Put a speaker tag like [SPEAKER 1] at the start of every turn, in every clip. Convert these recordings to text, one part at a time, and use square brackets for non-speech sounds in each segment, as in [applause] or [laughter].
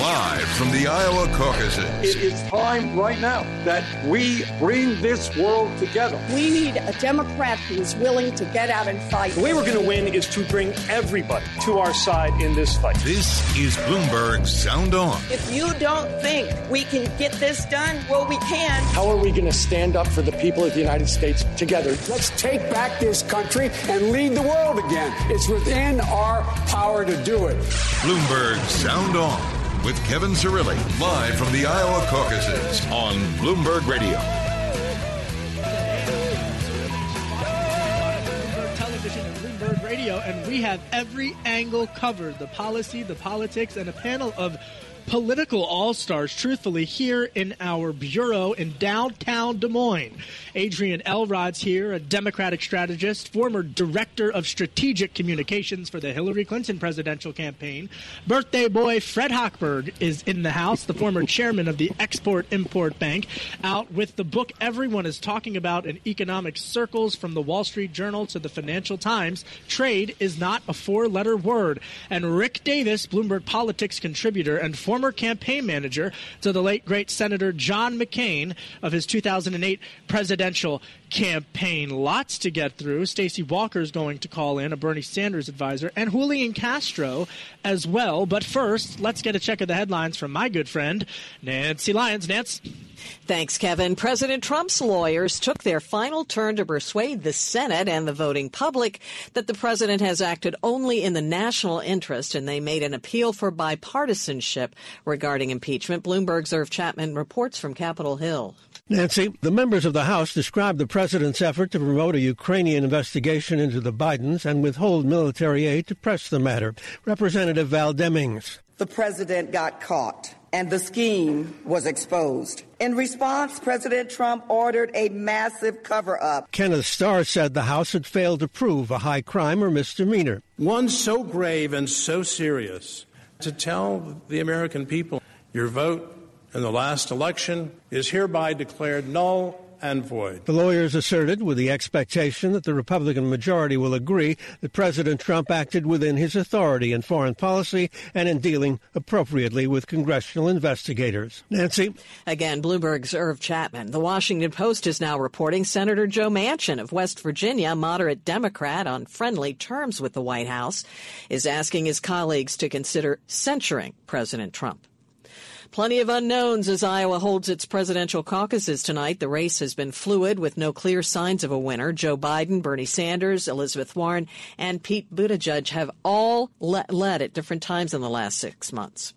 [SPEAKER 1] Live from the Iowa caucuses.
[SPEAKER 2] It is time right now that we bring this world together.
[SPEAKER 3] We need a Democrat who is willing to get out and fight.
[SPEAKER 4] The way we're going to win is to bring everybody to our side in this fight.
[SPEAKER 1] This is Bloomberg Sound On.
[SPEAKER 3] If you don't think we can get this done, well, we can.
[SPEAKER 5] How are we going to stand up for the people of the United States together?
[SPEAKER 6] Let's take back this country and lead the world again. It's within our power to do it.
[SPEAKER 1] Bloomberg Sound On with Kevin Cirilli, live from the Iowa caucuses on Bloomberg Radio.
[SPEAKER 7] Bloomberg Radio, and we have every angle covered the policy, the politics, and a panel of political all stars, truthfully, here in our bureau in downtown Des Moines. Adrian Elrod's here, a Democratic strategist, former director of strategic communications for the Hillary Clinton presidential campaign. Birthday boy Fred Hochberg is in the house, the former [laughs] chairman of the Export Import Bank, out with the book everyone is talking about in economic circles from the Wall Street Journal to the Financial Times. Trade is not a four letter word. And Rick Davis, Bloomberg Politics contributor and former former campaign manager to the late great Senator John McCain of his 2008 presidential campaign. Lots to get through. Stacey Walker is going to call in, a Bernie Sanders advisor, and Julian Castro as well. But first, let's get a check of the headlines from my good friend, Nancy Lyons. Nance.
[SPEAKER 8] Thanks, Kevin. President Trump's lawyers took their final turn to persuade the Senate and the voting public that the president has acted only in the national interest, and they made an appeal for bipartisanship regarding impeachment. Bloomberg's Irv Chapman reports from Capitol Hill.
[SPEAKER 9] Nancy, the members of the House described the president's effort to promote a Ukrainian investigation into the Bidens and withhold military aid to press the matter. Representative Val Demings.
[SPEAKER 10] The president got caught and the scheme was exposed. In response, President Trump ordered a massive cover up.
[SPEAKER 9] Kenneth Starr said the House had failed to prove a high crime or misdemeanor.
[SPEAKER 11] One so grave and so serious to tell the American people your vote in the last election is hereby declared null and void.
[SPEAKER 9] The lawyers asserted, with the expectation that the Republican majority will agree, that President Trump acted within his authority in foreign policy and in dealing appropriately with congressional investigators. Nancy?
[SPEAKER 8] Again, Bloomberg's Irv Chapman. The Washington Post is now reporting Senator Joe Manchin of West Virginia, moderate Democrat on friendly terms with the White House, is asking his colleagues to consider censuring President Trump. Plenty of unknowns as Iowa holds its presidential caucuses tonight. The race has been fluid with no clear signs of a winner. Joe Biden, Bernie Sanders, Elizabeth Warren, and Pete Buttigieg have all led at different times in the last six months.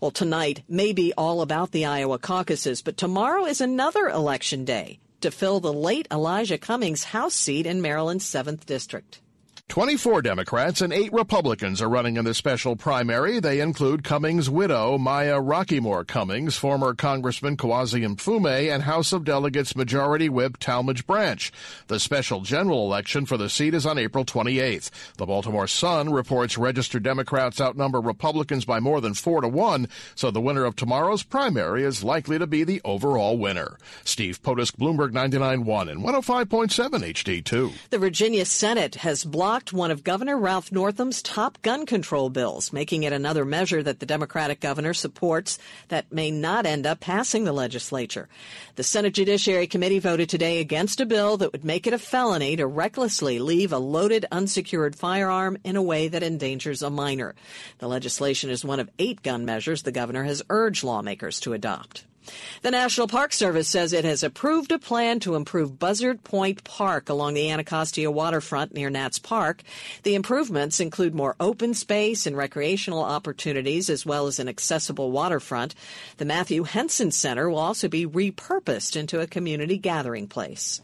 [SPEAKER 8] Well, tonight may be all about the Iowa caucuses, but tomorrow is another election day to fill the late Elijah Cummings House seat in Maryland's 7th District.
[SPEAKER 12] 24 Democrats and 8 Republicans are running in the special primary. They include Cummings' widow, Maya Rockeymoore Cummings, former Congressman Kweisi Mfume, and House of Delegates Majority Whip Talmadge Branch. The special general election for the seat is on April 28th. The Baltimore Sun reports registered Democrats outnumber Republicans by more than 4 to 1, so the winner of tomorrow's primary is likely to be the overall winner. Steve Potusk, Bloomberg 99.1 and 105.7 HD2.
[SPEAKER 8] The Virginia Senate has blocked blocked one of Governor Ralph Northam's top gun control bills, making it another measure that the Democratic governor supports that may not end up passing the legislature. The Senate Judiciary Committee voted today against a bill that would make it a felony to recklessly leave a loaded, unsecured firearm in a way that endangers a minor. The legislation is one of eight gun measures the governor has urged lawmakers to adopt. The National Park Service says it has approved a plan to improve Buzzard Point Park along the Anacostia waterfront near Nats Park. The improvements include more open space and recreational opportunities as well as an accessible waterfront. The Matthew Henson Center will also be repurposed into a community gathering place.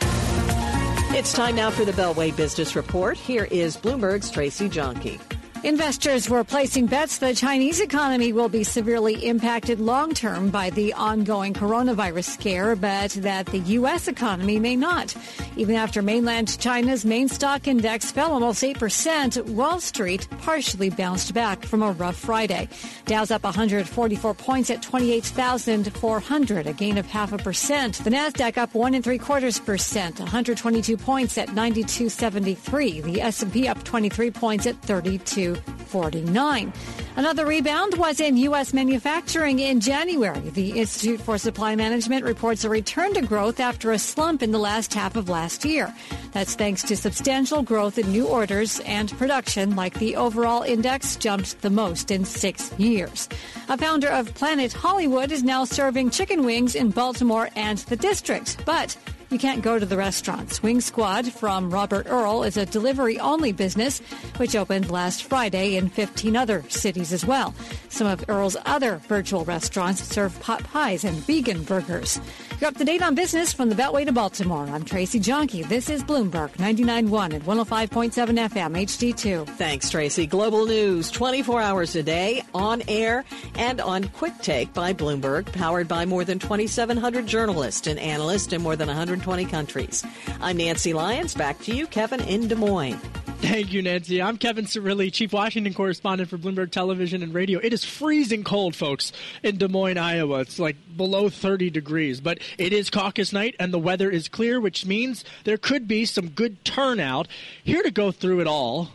[SPEAKER 8] It's time now for the Beltway Business Report. Here is Bloomberg's Tracy Jonke.
[SPEAKER 13] Investors were placing bets the Chinese economy will be severely impacted long term by the ongoing coronavirus scare, but that the U.S. economy may not. Even after mainland China's main stock index fell almost 8%, Wall Street partially bounced back from a rough Friday. Dow's up 144 points at 28,400, a gain of half a percent. The Nasdaq up one and three quarters percent, 122 points at 92.73. The S&P up 23 points at 32. 49. Another rebound was in U.S. manufacturing in January. The Institute for Supply Management reports a return to growth after a slump in the last half of last year. That's thanks to substantial growth in new orders and production, like the overall index jumped the most in six years. A founder of Planet Hollywood is now serving chicken wings in Baltimore and the district, but you can't go to the restaurants. Wing Squad from Robert Earl is a delivery only business, which opened last Friday in 15 other cities as well. Some of Earl's other virtual restaurants serve pot pies and vegan burgers. You're up to date on business from the Beltway to Baltimore. I'm Tracy Jonke. This is Bloomberg 99.1 and 105.7 FM HD2.
[SPEAKER 8] Thanks, Tracy. Global news 24 hours a day, on air, and on Quick Take by Bloomberg, powered by more than 2,700 journalists and analysts in more than 120 countries. I'm Nancy Lyons. Back to you, Kevin, in Des Moines.
[SPEAKER 7] Thank you, Nancy. I'm Kevin Cirilli, Chief Washington Correspondent for Bloomberg Television and Radio. It is freezing cold, folks, in Des Moines, Iowa. It's like below 30 degrees, but it is caucus night and the weather is clear, which means there could be some good turnout. Here to go through it all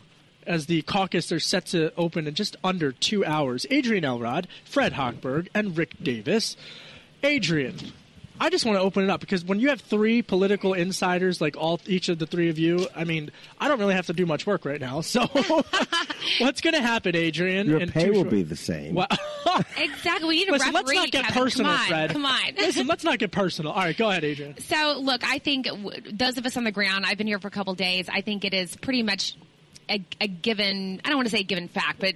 [SPEAKER 7] as the caucus are set to open in just under two hours. Adrian Elrod, Fred Hochberg, and Rick Davis. Adrian, I just want to open it up because when you have three political insiders, like all each of the three of you, I mean, I don't really have to do much work right now. So, [laughs] what's going to happen, Adrian?
[SPEAKER 14] Your pay will be the same.
[SPEAKER 15] Well, [laughs] exactly. We need a
[SPEAKER 7] Listen,
[SPEAKER 15] referee.
[SPEAKER 7] let's not get
[SPEAKER 15] Kevin.
[SPEAKER 7] personal,
[SPEAKER 15] Come on,
[SPEAKER 7] Fred.
[SPEAKER 15] Come on. [laughs]
[SPEAKER 7] Listen, let's not get personal. All right, go ahead, Adrian.
[SPEAKER 15] So, look, I think w- those of us on the ground, I've been here for a couple days. I think it is pretty much a, a given, I don't want to say a given fact, but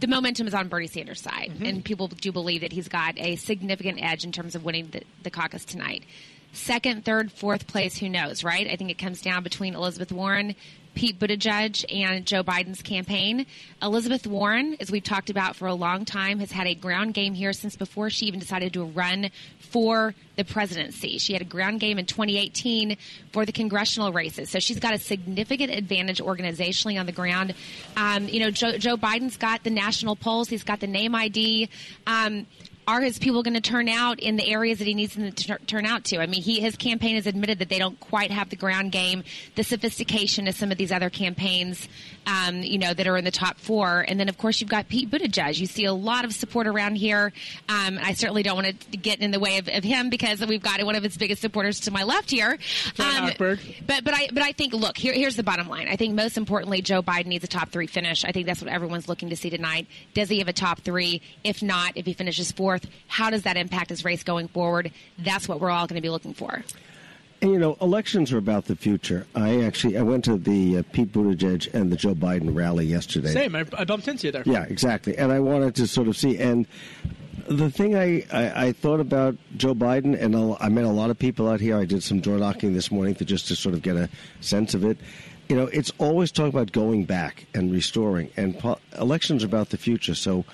[SPEAKER 15] the momentum is on Bernie Sanders' side. Mm-hmm. And people do believe that he's got a significant edge in terms of winning the, the caucus tonight. Second, third, fourth place, who knows, right? I think it comes down between Elizabeth Warren, Pete Buttigieg, and Joe Biden's campaign. Elizabeth Warren, as we've talked about for a long time, has had a ground game here since before she even decided to run for the presidency. She had a ground game in 2018 for the congressional races. So she's got a significant advantage organizationally on the ground. Um, you know, Joe, Joe Biden's got the national polls, he's got the name ID. Um, are his people going to turn out in the areas that he needs them to tur- turn out to? I mean, he his campaign has admitted that they don't quite have the ground game, the sophistication of some of these other campaigns, um, you know, that are in the top four. And then, of course, you've got Pete Buttigieg. You see a lot of support around here. Um, I certainly don't want to get in the way of, of him because we've got one of his biggest supporters to my left here. Um, but but I but I think look here here's the bottom line. I think most importantly, Joe Biden needs a top three finish. I think that's what everyone's looking to see tonight. Does he have a top three? If not, if he finishes fourth, how does that impact his race going forward? That's what we're all going to be looking for.
[SPEAKER 14] And you know, elections are about the future. I actually I went to the uh, Pete Buttigieg and the Joe Biden rally yesterday.
[SPEAKER 7] Same. I, I bumped into you there.
[SPEAKER 14] Yeah, exactly. And I wanted to sort of see. And the thing I, I, I thought about Joe Biden, and I met a lot of people out here. I did some door knocking this morning to just to sort of get a sense of it. You know, it's always talking about going back and restoring, and po- elections are about the future. So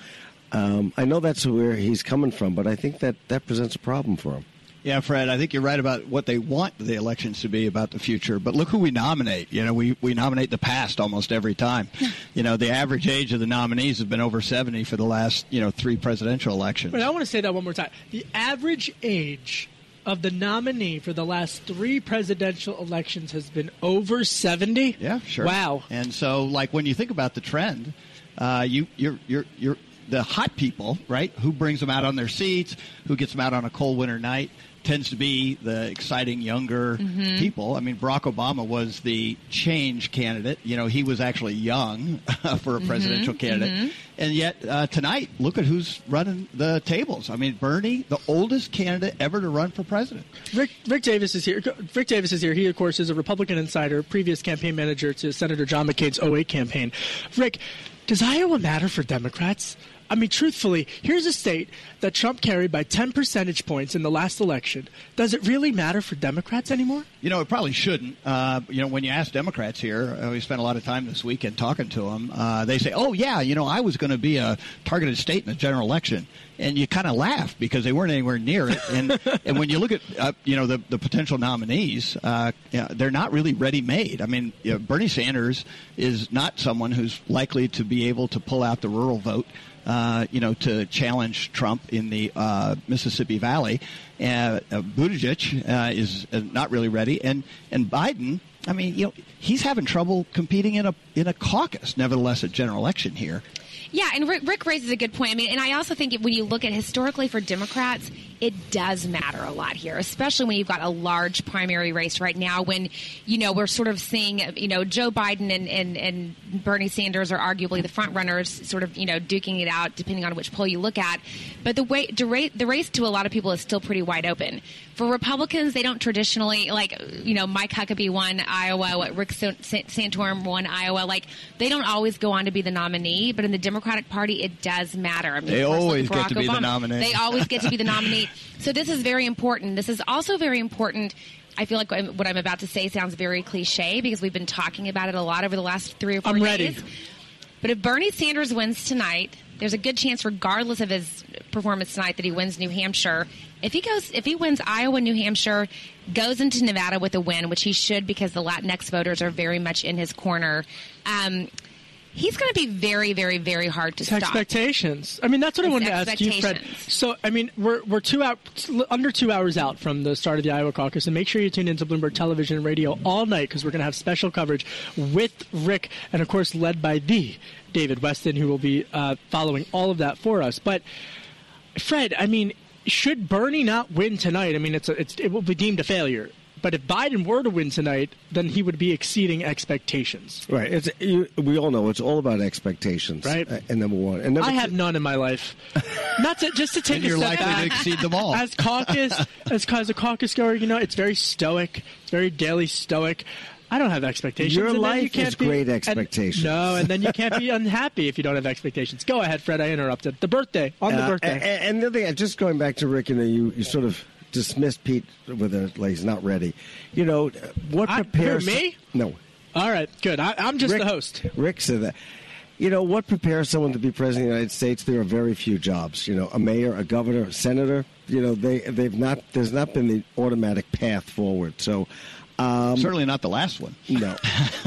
[SPEAKER 14] um, I know that's where he's coming from, but I think that that presents a problem for him.
[SPEAKER 16] Yeah, Fred, I think you're right about what they want the elections to be about the future. But look who we nominate. You know, we, we nominate the past almost every time. you know, the average age of the nominees has been over 70 for the last, you know, three presidential elections.
[SPEAKER 7] But I want to say that one more time. The average age of the nominee for the last three presidential elections has been over 70.
[SPEAKER 16] Yeah, sure.
[SPEAKER 7] Wow.
[SPEAKER 16] And so, like when you think about the trend, uh, you you're you're you're the hot people, right? Who brings them out on their seats? Who gets them out on a cold winter night? Tends to be the exciting younger
[SPEAKER 17] Mhm.
[SPEAKER 16] people. I mean, Barack Obama was the change candidate. You know, he was actually young [laughs] for a presidential
[SPEAKER 17] Mhm,
[SPEAKER 16] candidate.
[SPEAKER 17] mhm.
[SPEAKER 16] And yet, uh, tonight, look at who's running the tables. I mean, Bernie, the oldest candidate ever to run for president.
[SPEAKER 7] Rick, Rick Davis is here. Rick Davis is here. He, of course, is a Republican insider, previous campaign manager to Senator John McCain's 08 campaign. Rick, does Iowa matter for Democrats? I mean, truthfully, here's a state that Trump carried by 10 percentage points in the last election. Does it really matter for Democrats anymore?
[SPEAKER 16] You know, it probably shouldn't. Uh, you know, when you ask Democrats here, we spent a lot of time this weekend talking to them. Uh, they say, "Oh yeah, you know, I was going to be a targeted state in the general election," and you kind of laugh because they weren't anywhere near it. And [laughs] and when you look at uh, you know the the potential nominees, uh, they're not really ready made. I mean, you know, Bernie Sanders is not someone who's likely to be able to pull out the rural vote uh, you know, to challenge Trump in the uh, Mississippi Valley. Uh, Buttigieg uh, is uh, not really ready, and and Biden. I mean, you know, he's having trouble competing in a in a caucus. Nevertheless, a general election here.
[SPEAKER 15] Yeah, and Rick, Rick, raises a good point. I mean, and I also think when you look at historically for Democrats, it does matter a lot here, especially when you've got a large primary race right now. When you know we're sort of seeing, you know, Joe Biden and and, and Bernie Sanders are arguably the front runners, sort of you know duking it out depending on which poll you look at. But the way the race to a lot of people is still pretty wide open. For Republicans, they don't traditionally like you know Mike Huckabee won Iowa, what Rick Santorum won Iowa. Like they don't always go on to be the nominee, but in the Democratic Party, it does matter. I
[SPEAKER 16] mean, they always get to be the nominee.
[SPEAKER 15] They always get to be the nominee. [laughs] So this is very important. This is also very important. I feel like what I'm about to say sounds very cliche because we've been talking about it a lot over the last three or 4
[SPEAKER 7] I'm
[SPEAKER 15] days.
[SPEAKER 7] ready.
[SPEAKER 15] But if Bernie Sanders wins tonight, there's a good chance, regardless of his performance tonight, that he wins New Hampshire. If he goes, if he wins Iowa, New Hampshire, goes into Nevada with a win, which he should because the Latinx voters are very much in his corner. Um, he's going to be very, very, very hard to stop.
[SPEAKER 7] Expectations. I mean, that's what I wanted to ask you, Fred. So, I mean, we're we're two out, under two hours out from the start of the Iowa caucus, and make sure you tune into Bloomberg Television and Radio all night because we're going to have special coverage with Rick, and of course, led by the David Westin, who will be uh, following all of that for us. But, Fred, I mean, should Bernie not win tonight? I mean, it's, a, it's it will be deemed a failure. But if Biden were to win tonight, then he would be exceeding expectations.
[SPEAKER 14] Right. It's you, we all know it's all about expectations.
[SPEAKER 7] Right.
[SPEAKER 14] Uh, and number one, and number
[SPEAKER 7] I
[SPEAKER 14] two,
[SPEAKER 7] have none in my life. Not to, just to take [laughs]
[SPEAKER 16] and
[SPEAKER 7] a
[SPEAKER 16] you're
[SPEAKER 7] step
[SPEAKER 16] likely
[SPEAKER 7] back.
[SPEAKER 16] to exceed them all.
[SPEAKER 7] As caucus, as, as a caucus goer, you know, it's very stoic. It's very daily stoic. I don't have expectations.
[SPEAKER 14] Your
[SPEAKER 7] and
[SPEAKER 14] life
[SPEAKER 7] you can't
[SPEAKER 14] is
[SPEAKER 7] be-
[SPEAKER 14] great
[SPEAKER 7] and-
[SPEAKER 14] expectations.
[SPEAKER 7] no, and then you can't be [laughs] unhappy if you don't have expectations. Go ahead, Fred. I interrupted. The birthday on the
[SPEAKER 14] Uh,
[SPEAKER 7] birthday.
[SPEAKER 14] And, and the other thing, just going back to Rick, you know, you, you sort of dismissed Pete with a like he's not ready. You know, what
[SPEAKER 7] I-
[SPEAKER 14] prepares
[SPEAKER 7] who, me?
[SPEAKER 14] No,
[SPEAKER 7] All right, good. I, I'm just
[SPEAKER 14] Rick-
[SPEAKER 7] the host.
[SPEAKER 14] Rick said that. You know, what prepares someone to be president of the United States? There are very few jobs. You know, a mayor, a governor, a senator. You know, they they've not. There's not been the automatic path forward. So. Um,
[SPEAKER 16] Certainly not the last one.
[SPEAKER 14] No.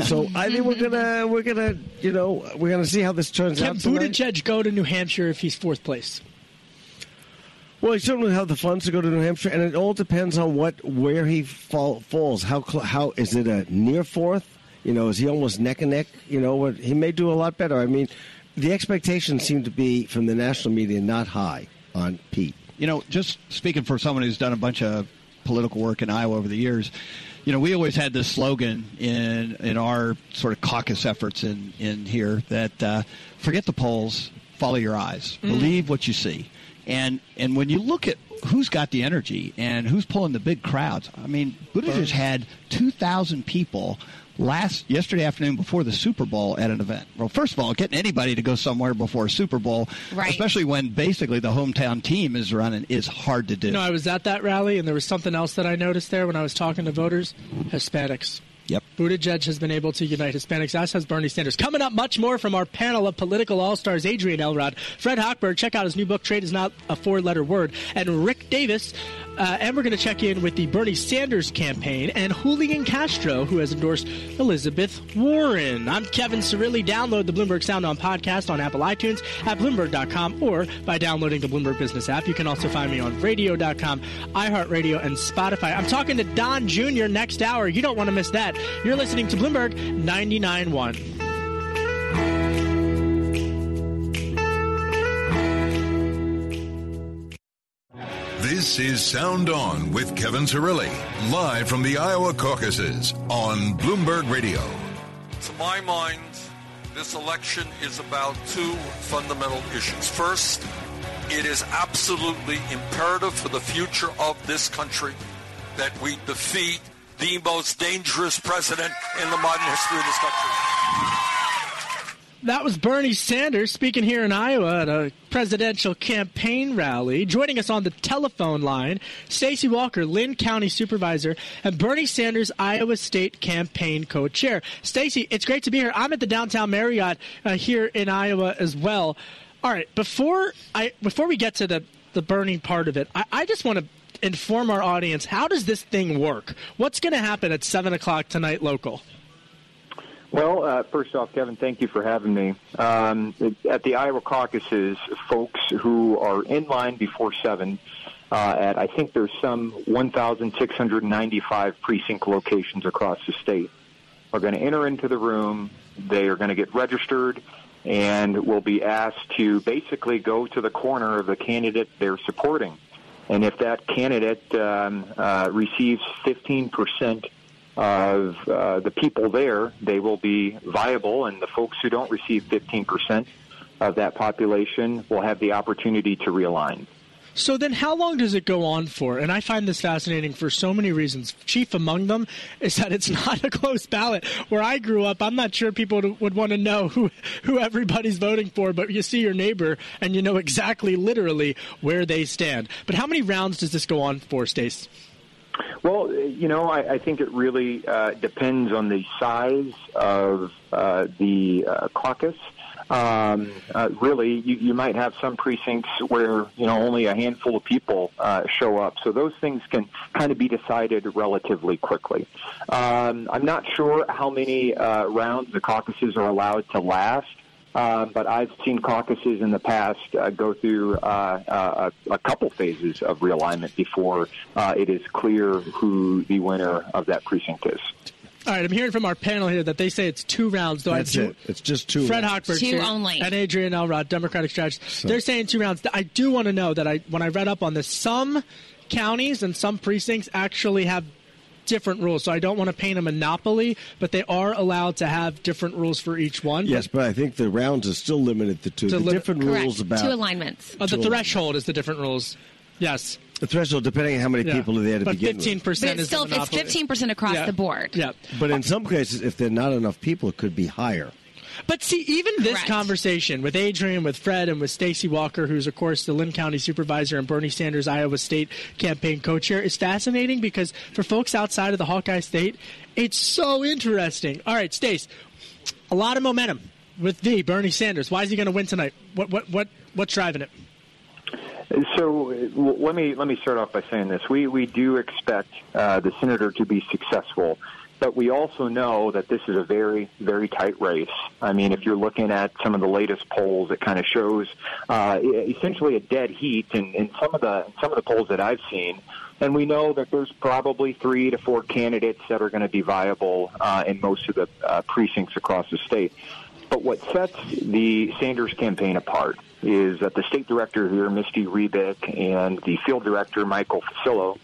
[SPEAKER 14] So [laughs] I think we're gonna we're gonna you know we're gonna see how this turns out.
[SPEAKER 7] Can
[SPEAKER 14] out. tonight.
[SPEAKER 7] Buttigieg go to New Hampshire if he's fourth place?
[SPEAKER 14] Well, he certainly have the funds to go to New Hampshire, and it all depends on what where he fall, falls. How how is it a near fourth? You know, is he almost neck and neck? You know, what he may do a lot better. I mean, the expectations seem to be from the national media not high on Pete.
[SPEAKER 16] You know, just speaking for someone who's done a bunch of political work in Iowa over the years, you know, we always had this slogan in in our sort of caucus efforts in in here that uh, forget the polls, follow your eyes,
[SPEAKER 7] Mm.
[SPEAKER 16] believe what you see, and and when you look at who's got the energy and who's pulling the big crowds, I mean, Buttigieg had two thousand people last yesterday afternoon before the Super Bowl at an event. Well, first of all, getting anybody to go somewhere before a Super Bowl,
[SPEAKER 15] Right.
[SPEAKER 16] especially when basically the hometown team is running, is hard to do.
[SPEAKER 7] You know, I was at that rally, and there was something else that I noticed there when I was talking to voters: Hispanics.
[SPEAKER 16] Yep.
[SPEAKER 7] Buttigieg has been able to unite Hispanics, as has Bernie Sanders. Coming up, much more from our panel of political all-stars, Adrian Elrod, Fred Hochberg. Check out his new book, Trade is Not a Four-Letter Word, and Rick Davis. Uh, and we're going to check in with the Bernie Sanders campaign and Julian Castro, who has endorsed Elizabeth Warren. I'm Kevin Cirilli. Download the Bloomberg Sound on podcast on Apple iTunes at Bloomberg.com or by downloading the Bloomberg Business app. You can also find me on radio.com, iHeartRadio, and Spotify. I'm talking to Don Jr. next hour. You don't want to miss that. You're listening to Bloomberg 99.1.
[SPEAKER 1] This is Sound On with Kevin Cirilli, live from the Iowa caucuses on Bloomberg Radio.
[SPEAKER 17] To my mind, this election is about two fundamental issues. First, it is absolutely imperative for the future of this country that we defeat the most dangerous president in the modern history of this country.
[SPEAKER 7] That was Bernie Sanders speaking here in Iowa at a presidential campaign rally. Joining us on the telephone line, Stacey Walker, Linn County Supervisor, and Bernie Sanders Iowa State Campaign Co-Chair. Stacey, it's great to be here. I'm at the downtown Marriott uh, here in Iowa as well. All right, before I before we get to the the Bernie part of it, I, I just want to inform our audience how does this thing work? What's going to happen at seven o'clock tonight local?
[SPEAKER 18] Well, uh, first off, Kevin, thank you for having me. Um, at the Iowa caucuses, folks who are in line before 7 uh, at, I think there's some 1,695 precinct locations across the state, are going to enter into the room. They are going to get registered and will be asked to basically go to the corner of the candidate they're supporting. And if that candidate um, uh, receives 15 percent of uh, the people there, they will be viable, and the folks who don't receive 15% of that population will have the opportunity to realign.
[SPEAKER 7] So then, how long does it go on for? And I find this fascinating for so many reasons. Chief among them is that it's [laughs] not a close ballot. Where I grew up, I'm not sure people would want to know who who everybody's voting for, but you see your neighbor and you know exactly, literally, where they stand. But how many rounds does this go on for, Stace?
[SPEAKER 18] Well, you know, I, I think it really uh, depends on the size of uh, the uh, caucus. Um, uh, really, you, you might have some precincts where you know only a handful of people uh, show up, so those things can kind of be decided relatively quickly. Um, I'm not sure how many uh, rounds the caucuses are allowed to last. Uh, but I've seen caucuses in the past uh, go through uh, uh a, a, couple phases of realignment before uh, it is clear who the winner of that precinct is.
[SPEAKER 7] All right, I'm hearing from our panel here that they say it's two rounds. Though
[SPEAKER 14] That's it. It's just two.
[SPEAKER 7] Fred
[SPEAKER 14] rounds.
[SPEAKER 7] Hochberg
[SPEAKER 15] two only,
[SPEAKER 7] and Adrian Elrod, Democratic strategist. So. They're saying two rounds. I do want to know that I when I read up on this, some counties and some precincts actually have different rules. So I don't want to paint a monopoly, but they are allowed to have different rules for each one.
[SPEAKER 14] Yes, but, but I think the rounds are still limited to two. To the li- different
[SPEAKER 15] correct.
[SPEAKER 14] rules about
[SPEAKER 15] two alignments.
[SPEAKER 7] Oh, the threshold is the different rules. Yes.
[SPEAKER 14] The threshold, depending on how many
[SPEAKER 7] yeah.
[SPEAKER 14] people are there to
[SPEAKER 7] but
[SPEAKER 14] begin
[SPEAKER 7] 15%
[SPEAKER 14] with.
[SPEAKER 15] But it's still, it's 15% across
[SPEAKER 7] yeah.
[SPEAKER 15] the board.
[SPEAKER 7] Yeah.
[SPEAKER 14] But in some cases, if there are not enough people, it could be higher.
[SPEAKER 7] But see, even this
[SPEAKER 15] Correct.
[SPEAKER 7] conversation with Adrian, with Fred, and with Stacey Walker, who's of course the Linn County Supervisor and Bernie Sanders Iowa State campaign co-chair, is fascinating because for folks outside of the Hawkeye State, it's so interesting. All right, Stace, a lot of momentum with the Bernie Sanders. Why is he going to win tonight? What what what what's driving it?
[SPEAKER 18] So let me let me start off by saying this: we we do expect uh, the senator to be successful but we also know that this is a very, very tight race. I mean, if you're looking at some of the latest polls, it kind of shows uh, essentially a dead heat in, in some of the some of the polls that I've seen. And we know that there's probably three to four candidates that are going to be viable uh, in most of the uh, precincts across the state. But what sets the Sanders campaign apart is that the state director here, Misty Rebik, and the field director, Michael Facillo,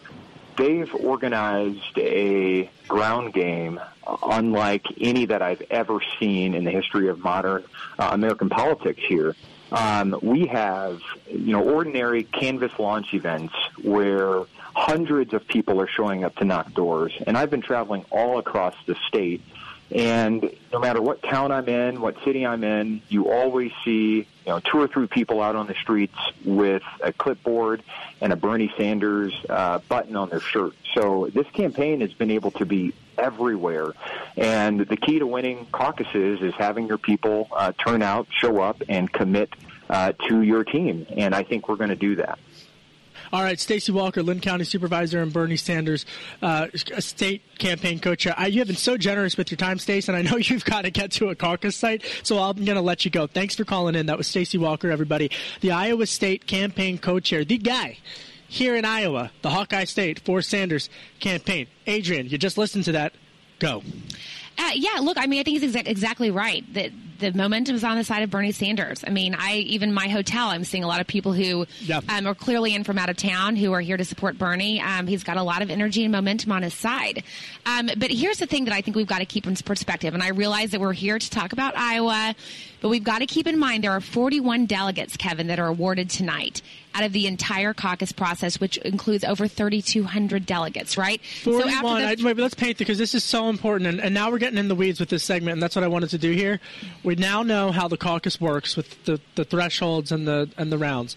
[SPEAKER 18] they've organized a ground game unlike any that I've ever seen in the history of modern uh, American politics here. Um, we have, you know, ordinary canvass launch events where hundreds of people are showing up to knock doors. And I've been traveling all across the state and no matter what town I'm in, what city I'm in, you always see, you know, two or three people out on the streets with a clipboard and a Bernie Sanders uh, button on their shirt. So this campaign has been able to be everywhere. And the key to winning caucuses is having your people uh, turn out, show up, and commit uh, to your team. And I think we're going to do that.
[SPEAKER 7] All right, Stacey Walker, Linn County Supervisor, and Bernie Sanders, uh, state campaign co-chair. you have been so generous with your time, Stacey, and I know [laughs] you've got to get to a caucus site, so I'm going to let you go. Thanks for calling in. That was Stacey Walker, everybody, the Iowa State campaign co-chair, the guy here in Iowa, the Hawkeye State for Sanders campaign. Adrian, you just listened to that. Go.
[SPEAKER 15] Uh, yeah, look, I mean, I think he's exa- exactly right. The, the momentum is on the side of Bernie Sanders. I mean, I even my hotel, I'm seeing a lot of people who
[SPEAKER 7] yep.
[SPEAKER 15] um, are clearly in from out of town who are here to support Bernie. Um, he's got a lot of energy and momentum on his side. Um, but here's the thing that I think we've got to keep in perspective, and I realize that we're here to talk about Iowa But we've got to keep in mind there are 41 delegates, Kevin, that are awarded tonight out of the entire caucus process, which includes over 3,200 delegates, right?
[SPEAKER 7] 41.
[SPEAKER 15] So after
[SPEAKER 7] I, wait, let's paint because this is so important, and, and now we're getting in the weeds with this segment, and that's what I wanted to do here. We now know how the caucus works with the, the thresholds and the and the rounds.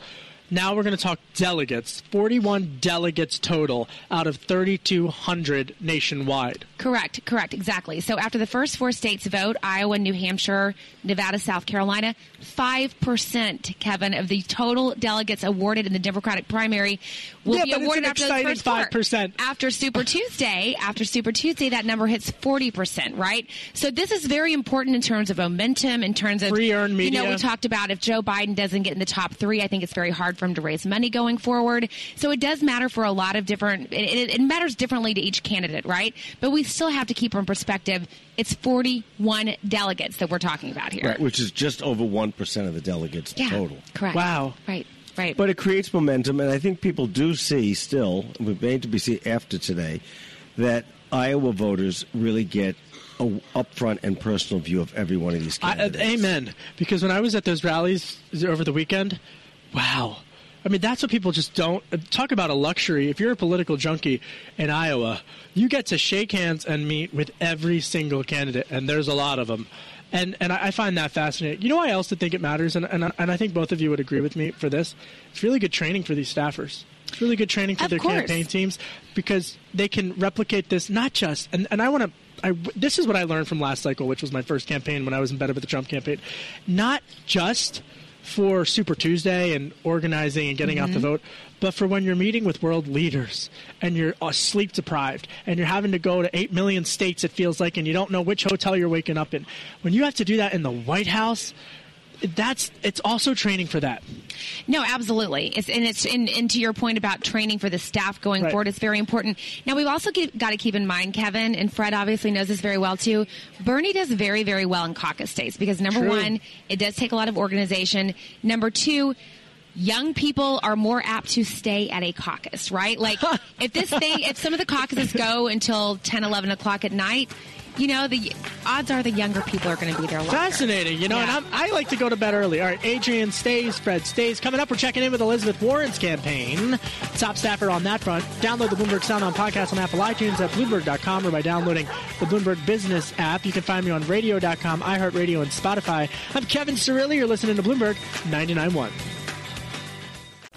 [SPEAKER 7] Now we're going to talk delegates. 41 delegates total out of 3,200 nationwide.
[SPEAKER 15] Correct, correct, exactly. So after the first four states vote Iowa, New Hampshire, Nevada, South Carolina 5%, Kevin, of the total delegates awarded in the Democratic primary will
[SPEAKER 7] Yeah,
[SPEAKER 15] be awarded after
[SPEAKER 7] exciting
[SPEAKER 15] first
[SPEAKER 7] 5%.
[SPEAKER 15] After Super Tuesday, after Super Tuesday, that number hits 40%, right? So this is very important in terms of momentum, in terms of
[SPEAKER 7] Free earned media.
[SPEAKER 15] You know, we talked about if Joe Biden doesn't get in the top three, I think it's very hard for him to raise money going forward. So it does matter for a lot of different. It, it, it matters differently to each candidate, right? But we still have to keep in perspective. It's 41 delegates that we're talking about here.
[SPEAKER 14] Right, which is just over 1% of the delegates
[SPEAKER 15] Yeah,
[SPEAKER 14] total.
[SPEAKER 15] correct.
[SPEAKER 7] Wow.
[SPEAKER 15] Right. Right.
[SPEAKER 14] But it creates momentum, and I think people do see still, we've made to be seen after today, that Iowa voters really get a upfront and personal view of every one of these
[SPEAKER 7] I, uh,
[SPEAKER 14] candidates.
[SPEAKER 7] amen. Because when I was at those rallies over the weekend, wow. I mean, that's what people just don't uh, talk about a luxury. If you're a political junkie in Iowa, you get to shake hands and meet with every single candidate, and there's a lot of them. And and I find that fascinating. You know, why I also think it matters, and and, I- and I think both of you would agree with me for this. It's really good training for these staffers. It's really good training for
[SPEAKER 15] Of
[SPEAKER 7] their
[SPEAKER 15] course.
[SPEAKER 7] campaign teams because they can replicate this not just and, and I want to I, this is what I learned from last cycle, which was my first campaign when I was embedded with the Trump campaign. Not just for Super Tuesday and organizing and getting out the
[SPEAKER 15] Mhm.
[SPEAKER 7] vote, but for when you're meeting with world leaders and you're uh, sleep deprived and you're having to go to 8 million states, it feels like, and you don't know which hotel you're waking up in. When you have to do that in the White House, that's it's also training for that.
[SPEAKER 15] No, absolutely. It's, and it's and, and to your point about training for the staff going
[SPEAKER 7] Right.
[SPEAKER 15] forward, it's very important. Now we've also got to keep in mind, Kevin and Fred obviously knows this very well too. Bernie does very very well in caucus states because number
[SPEAKER 19] True.
[SPEAKER 15] one, it does take a lot of organization. Number two. Young people are more apt to stay at a caucus, right? Like, [laughs] if this thing, if some of the caucuses go until 10, 11 o'clock at night, you know, the odds are the younger people are going to be there longer.
[SPEAKER 7] Fascinating, you know, and I'm, I like to go to bed early. All right, Adrian stays, Fred stays. Coming up, we're checking in with Elizabeth Warren's campaign. Top staffer on that front. Download the Bloomberg Sound on podcast on Apple iTunes at Bloomberg.com or by downloading the Bloomberg Business app. You can find me on radio.com, iHeartRadio, and Spotify. I'm Kevin Cirilli. You're listening to Bloomberg 99.1.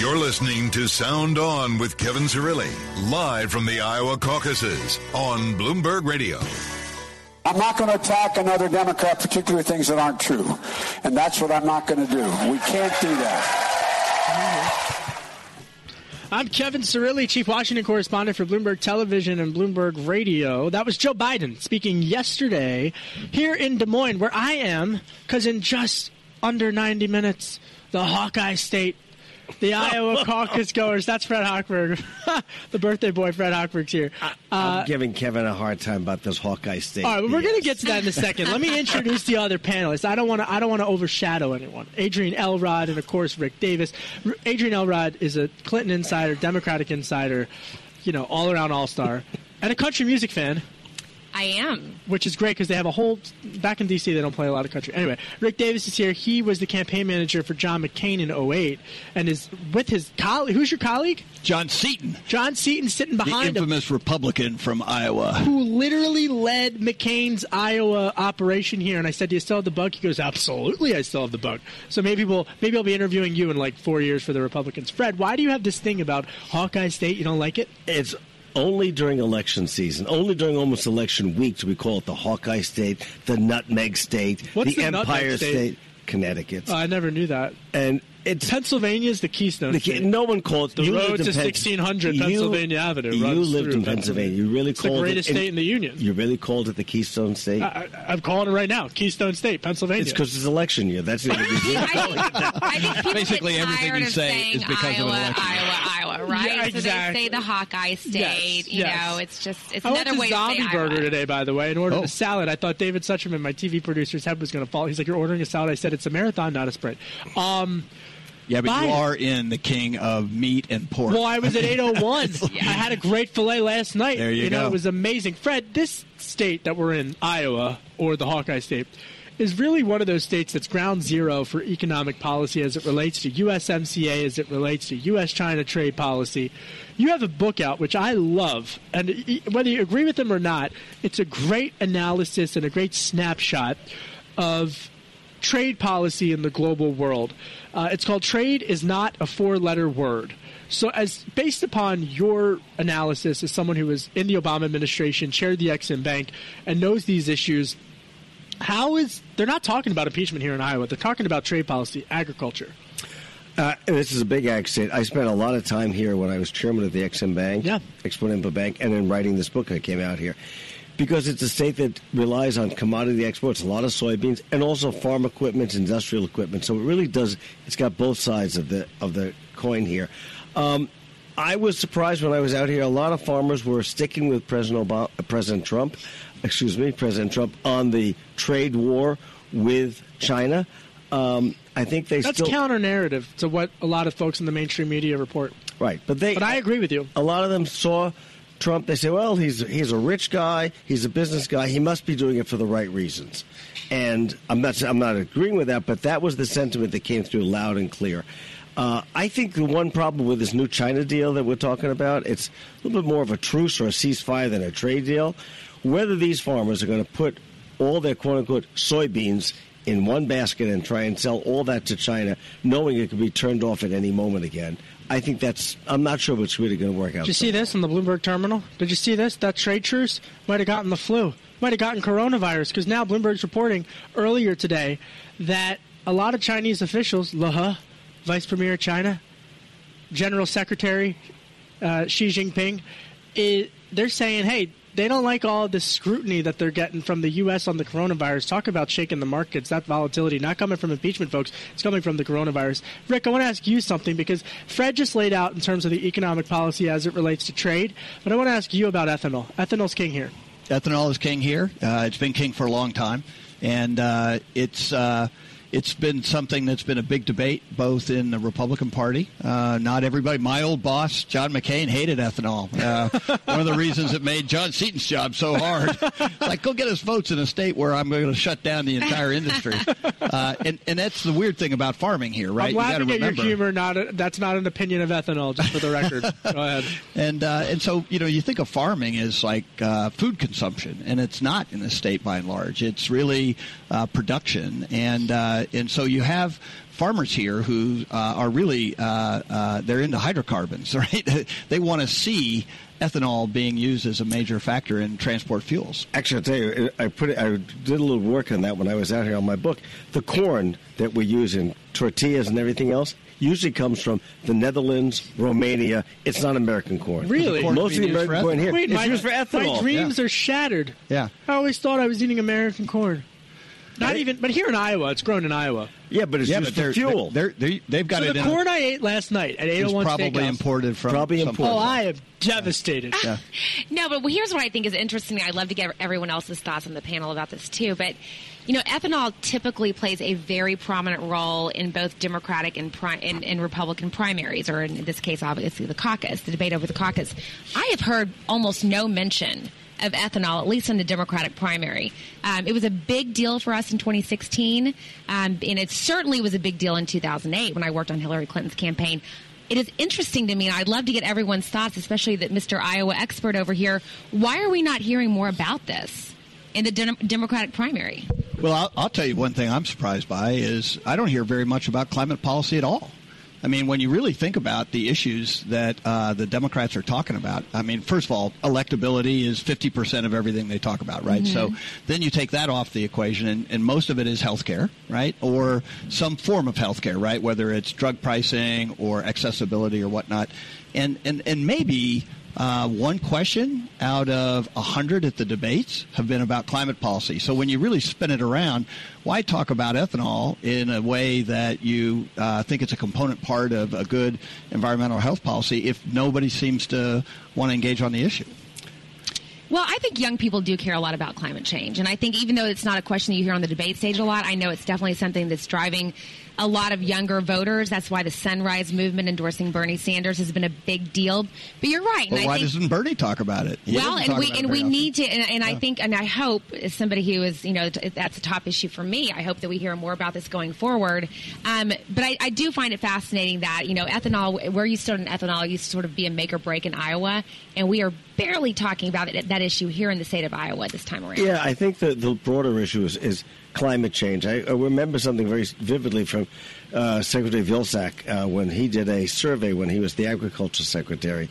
[SPEAKER 1] You're listening to Sound On with Kevin Cirilli, live from the Iowa caucuses on Bloomberg Radio.
[SPEAKER 6] I'm not going to attack another Democrat, particularly things that aren't true. And that's what I'm not going to do. We can't do that.
[SPEAKER 7] I'm Kevin Cirilli, Chief Washington Correspondent for Bloomberg Television and Bloomberg Radio. That was Joe Biden speaking yesterday here in Des Moines, where I am, because in just under 90 minutes, the Hawkeye State, the Iowa [laughs] caucus goers, that's Fred Hochberg, [laughs] the birthday boy Fred Hochberg's here.
[SPEAKER 14] I'm uh, giving Kevin a hard time about this Hawkeye State.
[SPEAKER 7] All right, well, we're going to get to that in a second. Let me [laughs] introduce the other panelists. I don't want to. I don't want to overshadow anyone. Adrian Elrod and of course Rick Davis. R- Adrian Elrod is a Clinton insider, Democratic insider, you know, all around all star, and a country music fan.
[SPEAKER 15] I am.
[SPEAKER 7] Which is great because they have a whole. Back in D.C., they don't play a lot of country. Anyway, Rick Davis is here. He was the campaign manager for John McCain in 08 and is with his colleague. Who's your colleague?
[SPEAKER 16] John Seaton.
[SPEAKER 7] John Seaton sitting
[SPEAKER 16] The
[SPEAKER 7] behind him.
[SPEAKER 16] infamous Republican from Iowa.
[SPEAKER 7] who literally led McCain's Iowa operation here. And I said, "Do you still have the bug?" He goes, "Absolutely, I still have the bug." So maybe we'll maybe I'll be interviewing you in like four years for the Republicans. Fred, why do you have this thing about Hawkeye State? You don't like it?
[SPEAKER 14] It's only during election season, only during almost election week do we call it the Hawkeye State, the Nutmeg State,
[SPEAKER 7] What's the
[SPEAKER 14] Empire
[SPEAKER 7] State?
[SPEAKER 14] State, Connecticut.
[SPEAKER 7] Oh, I never knew that.
[SPEAKER 14] And it's
[SPEAKER 7] Pennsylvania is the Keystone
[SPEAKER 14] The,
[SPEAKER 7] State.
[SPEAKER 14] no one called
[SPEAKER 7] The
[SPEAKER 14] you
[SPEAKER 7] road
[SPEAKER 14] lived
[SPEAKER 7] to
[SPEAKER 14] in Penn-
[SPEAKER 7] 1600
[SPEAKER 14] you-
[SPEAKER 7] Pennsylvania Avenue
[SPEAKER 14] You lived in Pennsylvania. You really
[SPEAKER 7] It's the
[SPEAKER 14] called
[SPEAKER 7] greatest
[SPEAKER 14] it,
[SPEAKER 7] state in the union.
[SPEAKER 14] You really called it the Keystone State.
[SPEAKER 7] I, I- I'm calling it right now, Keystone State, Pennsylvania.
[SPEAKER 14] it's because it's election year. That's the only reason.
[SPEAKER 15] I think people
[SPEAKER 16] Basically
[SPEAKER 15] get
[SPEAKER 16] everything you say is because of
[SPEAKER 15] Iowa,
[SPEAKER 16] an election.
[SPEAKER 15] Iowa, Iowa, right?
[SPEAKER 7] Yeah,
[SPEAKER 15] So they say the Hawkeye State.
[SPEAKER 7] Yes,
[SPEAKER 15] you
[SPEAKER 7] yes.
[SPEAKER 15] know, it's just it's
[SPEAKER 7] I went
[SPEAKER 15] another
[SPEAKER 7] to
[SPEAKER 15] way
[SPEAKER 7] Zombie
[SPEAKER 15] to say
[SPEAKER 7] Burger
[SPEAKER 15] Iowa.
[SPEAKER 7] today, by the way, and ordered
[SPEAKER 16] Oh.
[SPEAKER 7] a salad. I thought David Sucherman, my TV producer's head was going to fall. He's like, "You're ordering a salad." I said, "It's a marathon, not a sprint." Um,
[SPEAKER 16] Yeah, but
[SPEAKER 7] Buy
[SPEAKER 16] you
[SPEAKER 7] it.
[SPEAKER 16] are in the king of meat and pork.
[SPEAKER 7] well, I was at 801. [laughs] I had a great fillet last night.
[SPEAKER 16] There you
[SPEAKER 7] know,
[SPEAKER 16] go.
[SPEAKER 7] it was amazing. Fred, this state that we're in, Iowa or the Hawkeye State, is really one of those states that's ground zero for economic policy as it relates to USMCA, as it relates to U.S.-China trade policy. You have a book out, which I love, and whether you agree with them or not, it's a great analysis and a great snapshot of trade policy in the global world. Uh, it's called "Trade is Not a Four-Letter Word." So, as based upon your analysis, as someone who was in the Obama administration, chaired the Exim Bank, and knows these issues, how is they're not talking about impeachment here in Iowa? They're talking about trade policy, agriculture.
[SPEAKER 14] Uh, this is a big state. I spent a lot of time here when I was chairman of the Exim Bank,
[SPEAKER 7] Yeah.
[SPEAKER 14] Import Bank, and in writing this book that came out here. Because it's a state that relies on commodity exports, a lot of soybeans, and also farm equipment, industrial equipment. So it really does. It's got both sides of the of the coin here. Um, I was surprised when I was out here. A lot of farmers were sticking with President Obama, President Trump, excuse me, President Trump on the trade war with China. Um, I think they
[SPEAKER 7] That's
[SPEAKER 14] still
[SPEAKER 7] counter narrative to what a lot of folks in the mainstream media report.
[SPEAKER 14] Right, but they.
[SPEAKER 7] But I agree with you.
[SPEAKER 14] A lot of them saw Trump. They say, "Well, he's he's a rich guy. He's a business guy. He must be doing it for the right reasons." And I'm not I'm not agreeing with that, but that was the sentiment that came through loud and clear. Uh, I think the one problem with this new China deal that we're talking about, it's a little bit more of a truce or a ceasefire than a trade deal. Whether these farmers are going to put all their quote unquote soybeans in one basket and try and sell all that to China, knowing it could be turned off at any moment again. I think that's. I'm not sure what's really going to work out.
[SPEAKER 7] Did you see this on the Bloomberg terminal? Did you see this? That trade truce might have gotten the flu, might have gotten coronavirus, because now Bloomberg's reporting earlier today that a lot of Chinese officials, He, Vice Premier of China, General Secretary uh, Xi Jinping, i they're saying, hey, they don't like all the scrutiny that they're getting from the U.S. on the coronavirus. Talk about shaking the markets. That volatility not coming from impeachment, folks. It's coming from the coronavirus. Rick, I want to ask you something because Fred just laid out in terms of the economic policy as it relates to trade, but I want to ask you about ethanol. Ethanol's king here.
[SPEAKER 16] Ethanol is king here. Uh, it's been king for a long time, and uh, it's uh, it's been something that's been a big debate both in the Republican Party. Uh, not everybody. My old boss, John McCain, hated ethanol. Uh, [laughs] one of the reasons it made John Seaton's job so hard. It's like, go get us votes in a state where I'm going to shut down the entire industry. [laughs] Uh, and, and that's the weird thing about farming here, right?
[SPEAKER 7] I'm
[SPEAKER 16] You gotta
[SPEAKER 7] laughing at your humor. Not a, that's not an opinion of ethanol, just for the record. [laughs] Go ahead.
[SPEAKER 16] And uh, and so you know you think of farming as like uh, food consumption, and it's not in the state by and large. It's really uh, production, and uh, and so you have farmers here who uh, are really uh, uh, they're into hydrocarbons, [laughs] right? they want to see ethanol being used as a major factor in transport fuels.
[SPEAKER 14] Actually, I'll tell you, I put it, I did a little work on that when I was out here on my book. The corn that we use in tortillas and everything else usually comes from the Netherlands, Romania. It's not American corn.
[SPEAKER 7] Really?
[SPEAKER 14] Most of the American corn here
[SPEAKER 7] Wait,
[SPEAKER 14] is
[SPEAKER 7] my,
[SPEAKER 14] used for ethanol.
[SPEAKER 7] my dreams are shattered.
[SPEAKER 16] Yeah.
[SPEAKER 7] I always thought I was eating American corn. Not even, but here in Iowa, it's grown in Iowa.
[SPEAKER 14] Yeah, but it's
[SPEAKER 16] Yeah,
[SPEAKER 14] used
[SPEAKER 16] but
[SPEAKER 14] for
[SPEAKER 16] they're-
[SPEAKER 14] fuel.
[SPEAKER 16] they're- they- they've got
[SPEAKER 7] so
[SPEAKER 16] it
[SPEAKER 7] the
[SPEAKER 16] in
[SPEAKER 7] corn I ate last night at
[SPEAKER 16] It's
[SPEAKER 7] 801
[SPEAKER 16] probably
[SPEAKER 7] Steakhouse.
[SPEAKER 16] imported from
[SPEAKER 14] Probably imported.
[SPEAKER 7] Oh. I am devastated.
[SPEAKER 16] Yeah. [laughs]
[SPEAKER 15] No, but here's what I think is interesting. I'd love to get everyone else's thoughts on the panel about this too. But you know, ethanol typically plays a very prominent role in both Democratic and, pri- and, and Republican primaries, or in this case, obviously the caucus, the debate over the caucus. I have heard almost no mention of ethanol, at least in the Democratic primary. Um, it was a big deal for us in 2016, um, and it certainly was a big deal in 2008 when I worked on Hillary Clinton's campaign. It is interesting to me, and I'd love to get everyone's thoughts, especially that Mr. Iowa expert over here. Why are we not hearing more about this in the Dem- Democratic primary?
[SPEAKER 16] Well, I'll, I'll tell you one thing I'm surprised by is I don't hear very much about climate policy at all. I mean, when you really think about the issues that uh, the Democrats are talking about, I mean, first of all, electability is 50% of everything they talk about, right?
[SPEAKER 19] Mhm.
[SPEAKER 16] So then you take that off the equation, and, and most of it is health care, right? Or some form of health care, right? Whether it's drug pricing or accessibility or whatnot. And, and, and maybe uh, one question out of a hundred at the debates have been about climate policy. So when you really spin it around, why talk about ethanol in a way that you uh, think it's a component part of a good environmental health policy if nobody seems to want to engage on the issue?
[SPEAKER 15] Well, I think young people do care a lot about climate change. And I think even though it's not a question that you hear on the debate stage a lot, I know it's definitely something that's driving a lot of younger voters. That's why the Sunrise Movement endorsing Bernie Sanders has been a big deal. But you're right. and
[SPEAKER 16] Well,
[SPEAKER 15] I
[SPEAKER 16] why
[SPEAKER 15] think-
[SPEAKER 16] doesn't Bernie talk about it? He
[SPEAKER 15] well, and we and we
[SPEAKER 16] often.
[SPEAKER 15] need to, and, and I think, and I hope, as somebody who is, you know, that's a top issue for me. I hope that we hear more about this going forward. Um, but I, I do find it fascinating that you know, ethanol, where you stood in ethanol, used to sort of be a make or break in Iowa, and we are barely talking about it, that issue here in the state of Iowa this time around.
[SPEAKER 14] Yeah, I think the, the broader issue is, is climate change. I, I remember something very vividly from uh, Secretary Vilsack uh, when he did a survey when he was the agriculture secretary.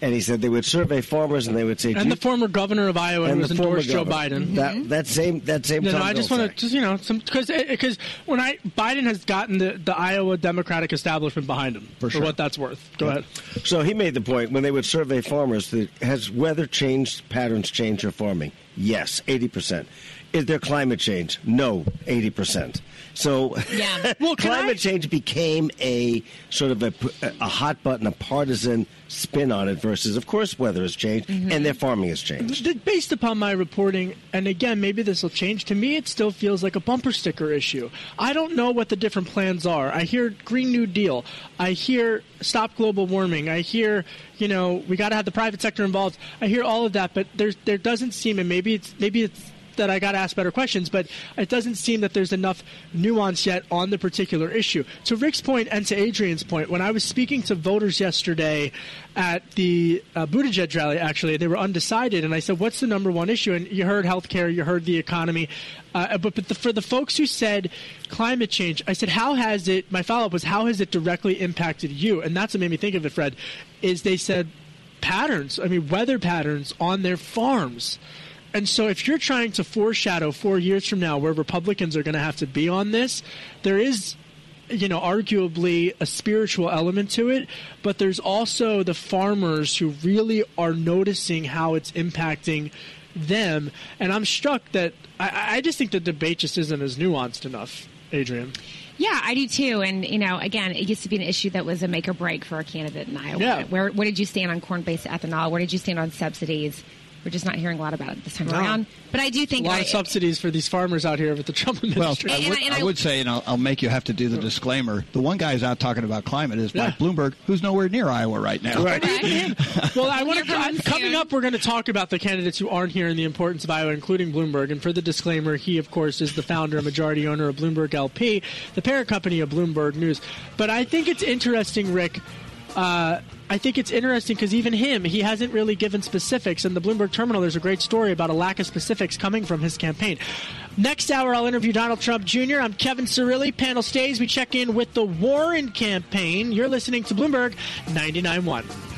[SPEAKER 14] And he said they would survey farmers and they would say,
[SPEAKER 7] And the former governor of Iowa
[SPEAKER 14] And
[SPEAKER 7] was
[SPEAKER 14] the former
[SPEAKER 7] endorsed Joe. Biden.
[SPEAKER 14] That, that same that same
[SPEAKER 7] No, no, I just want to just you know because because when I Biden has gotten the, the Iowa Democratic establishment behind him for,
[SPEAKER 14] sure.
[SPEAKER 7] what that's worth. Go ahead.
[SPEAKER 14] So he made the point when they would survey farmers that has weather changed patterns changed your farming? Yes, eighty percent. Is there climate change? No, eighty percent. So
[SPEAKER 15] yeah. [laughs]
[SPEAKER 14] well, climate change became a sort of a, a hot button, a partisan spin on it versus, of course, weather has changed mm-hmm. and their farming has changed.
[SPEAKER 7] Based upon my reporting, and again, maybe this will change. To me, it still feels like a bumper sticker issue. I don't know what the different plans are. I hear Green New Deal. I hear stop global warming. I hear, you know, we got to have the private sector involved. I hear all of that, but there's there doesn't seem, and maybe it's maybe it's that I got to ask better questions, but it doesn't seem that there's enough nuance yet on the particular issue. To Rick's point and to Adrian's point, when I was speaking to voters yesterday at the uh, Buttigieg rally, actually, they were undecided, and I said, "What's the number one issue?" And you heard healthcare, you heard the economy, uh, but but the, for the folks who said climate change, I said, "How has it?" My follow up was, "How has it directly impacted you?" And that's what made me think of it, Fred. Is they said patterns, I mean, weather patterns on their farms. And so, if you're trying to foreshadow four years from now where Republicans are going to have to be on this, there is, you know, arguably a spiritual element to it, but there's also the farmers who really are noticing how it's impacting them. And I'm struck that I, I just think the debate just isn't as nuanced enough, Adrian.
[SPEAKER 15] Yeah, I do too. And you know, again, it used to be an issue that was a make or break for a candidate in Iowa.
[SPEAKER 7] Yeah.
[SPEAKER 15] Where where did you stand on corn-based ethanol? Where did you stand on subsidies? We're just not hearing a lot about it this time
[SPEAKER 7] No.
[SPEAKER 15] around. But I do think A
[SPEAKER 7] lot
[SPEAKER 15] I,
[SPEAKER 7] of subsidies for these farmers out here with the Trump
[SPEAKER 16] Well,
[SPEAKER 7] administration.
[SPEAKER 16] I would, I would say, and I'll, I'll make you have to do the disclaimer. The one guy who's out talking about climate is Mike Bloomberg, who's nowhere near Iowa right now. [laughs]
[SPEAKER 7] well, I want to. Coming up, we're going to talk about the candidates who aren't here and the importance of Iowa, including Bloomberg. And for the disclaimer, he, of course, is the founder and majority owner of Bloomberg LP, the parent company of Bloomberg News. But I think it's interesting, Rick. Uh, I think it's interesting because even him, he hasn't really given specifics. In the Bloomberg terminal, there's a great story about a lack of specifics coming from his campaign. Next hour, I'll interview Donald Trump Jr. I'm Kevin Cirilli. Panel stays. We check in with the Warren campaign. You're listening to Bloomberg 99.1.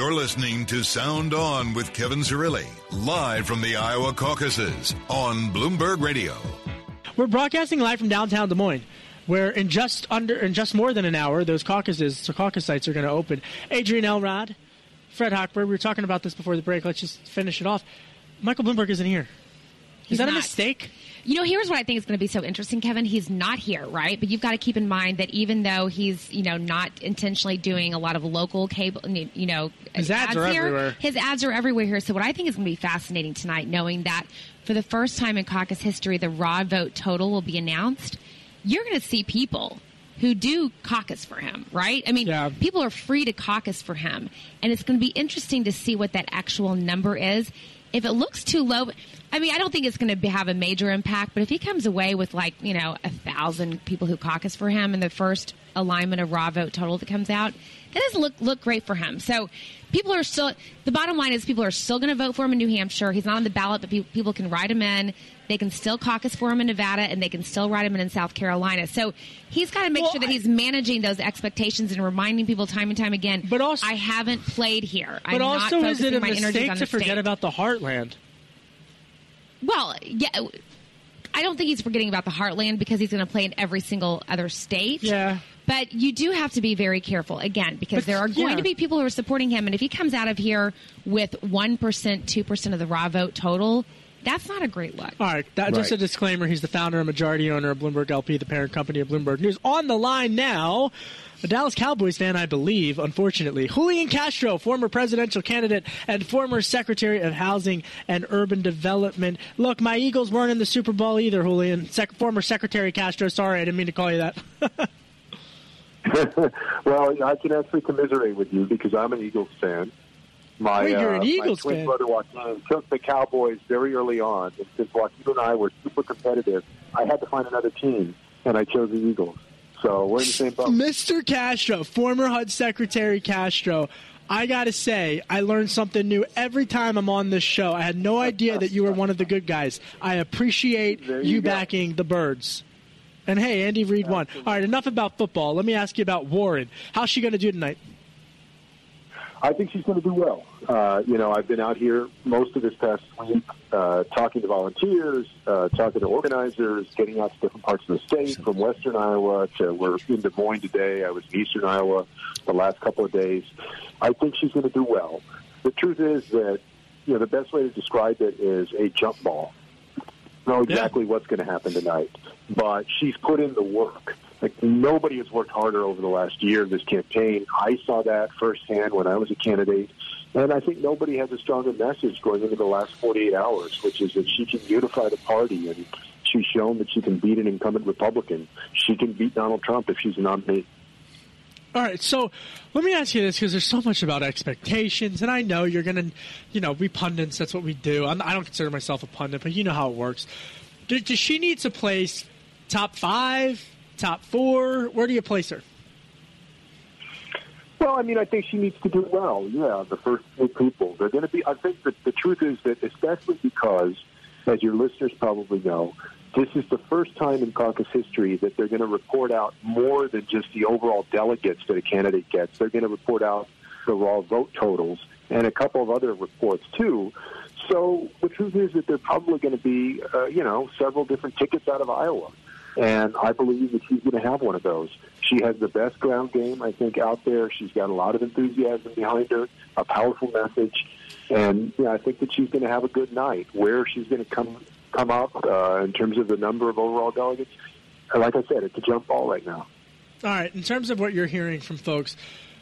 [SPEAKER 1] You're listening to Sound On with Kevin Cirilli, live from the Iowa caucuses on Bloomberg Radio.
[SPEAKER 7] We're broadcasting live from downtown Des Moines, where in just under in just more than an hour, those caucuses, so caucus sites are going to open. Adrian Elrod, Fred Hochberg. We were talking about this before the break. Let's just finish it off. Michael Bloomberg isn't here.
[SPEAKER 15] Is He's
[SPEAKER 7] Is that a mistake?
[SPEAKER 15] You know, here's what I think is going to be so interesting, Kevin. He's not here, right? But you've got to keep in mind that even though he's, you know, not intentionally doing a lot of local cable, you know,
[SPEAKER 7] His ads are
[SPEAKER 15] here,
[SPEAKER 7] everywhere.
[SPEAKER 15] His ads are everywhere here. So what I think is going to be fascinating tonight, knowing that for the first time in caucus history, the raw vote total will be announced. You're going to see people who do caucus for him, right? I mean, people are free to caucus for him. And it's going to be interesting to see what that actual number is. If it looks too low, I mean, I don't think it's going to have a major impact, but if he comes away with like, you know, a thousand people who caucus for him in the first alignment of raw vote total that comes out, that doesn't look, look great for him. So people are still. The bottom line is people are still going to vote for him in New Hampshire. He's not on the ballot, but pe- people can write him in. They can still caucus for him in Nevada, and they can still write him in in South Carolina. So he's got to make sure that he's managing those expectations and reminding people time and time again. But also, I haven't played here.
[SPEAKER 7] But
[SPEAKER 15] I'm
[SPEAKER 7] also,
[SPEAKER 15] not
[SPEAKER 7] is it a mistake to forget
[SPEAKER 15] state.
[SPEAKER 7] about the heartland?
[SPEAKER 15] Well, yeah. I don't think he's forgetting about the heartland because he's going to play in every single other state.
[SPEAKER 7] Yeah.
[SPEAKER 15] But you do have to be very careful again because
[SPEAKER 7] But,
[SPEAKER 15] there are going
[SPEAKER 7] yeah.
[SPEAKER 15] to be people who are supporting him, and if he comes out of here with one percent, two percent of the raw vote total, that's not a great look.
[SPEAKER 7] All right, that, just a disclaimer. He's the founder and majority owner of Bloomberg LP, the parent company of Bloomberg News. On the line now, a Dallas Cowboys fan, I believe, unfortunately. Julian Castro, former presidential candidate and former Secretary of Housing and Urban Development. Look, my Eagles weren't in the Super Bowl either, Julian. Sec- former Secretary Castro, sorry, I didn't mean to call you that. [laughs]
[SPEAKER 19] well, I can actually commiserate with you because I'm an Eagles fan. My,
[SPEAKER 7] Wait, you're an
[SPEAKER 19] uh,
[SPEAKER 7] Eagles
[SPEAKER 19] my twin
[SPEAKER 7] fan?
[SPEAKER 19] brother Joaquin took the Cowboys very early on, and since Joaquin and I were super competitive, I had to find another team, and I chose the Eagles. So we're in the same boat.
[SPEAKER 7] Mr. Castro, former HUD Secretary Castro. I got to say, I learned something new every time I'm on this show. I had no idea that you were one of the good guys. I appreciate
[SPEAKER 19] There
[SPEAKER 7] you,
[SPEAKER 19] you
[SPEAKER 7] backing the birds. And hey, Andy Reid won. All right, enough about football. Let me ask you about Warren. How's she going to do tonight?
[SPEAKER 19] I think she's going to do well. Uh, you know, I've been out here most of this past week uh, talking to volunteers, uh, talking to organizers, getting out to different parts of the state, from western Iowa to we're in Des Moines today. I was in eastern Iowa the last couple of days. I think she's going to do well. The truth is that, you know, the best way to describe it is a jump ball. know exactly what's going to happen tonight, but she's put in the work. Like nobody has worked harder over the last year of this campaign. I saw that firsthand when I was a candidate, and I think nobody has a stronger message going into the last 48 hours, which is that she can unify the party, and she's shown that she can beat an incumbent Republican. She can beat Donald Trump if she's a nominee.
[SPEAKER 7] All right, so let me ask you this because there's so much about expectations, and I know you're going to, you know, we pundits. That's what we do. I'm, I don't consider myself a pundit, but you know how it works. Does she need to place top five, top four? Where do you place her?
[SPEAKER 19] Well, I mean, I think she needs to do well. Yeah, the first few people. They're going to be. I think that the truth is that, especially because, as your listeners probably know, this is the first time in caucus history that they're going to report out more than just the overall delegates that a candidate gets. They're going to report out the raw vote totals and a couple of other reports too. So the truth is that there's probably going to be, uh, you know, several different tickets out of Iowa. And I believe that she's going to have one of those. She has the best ground game, I think, out there. She's got a lot of enthusiasm behind her, a powerful message, and yeah, I think that she's going to have a good night. Where she's going to come come up uh, in terms of the number of overall delegates, like I said, it's a jump ball right now.
[SPEAKER 7] All right, in terms of what you're hearing from folks,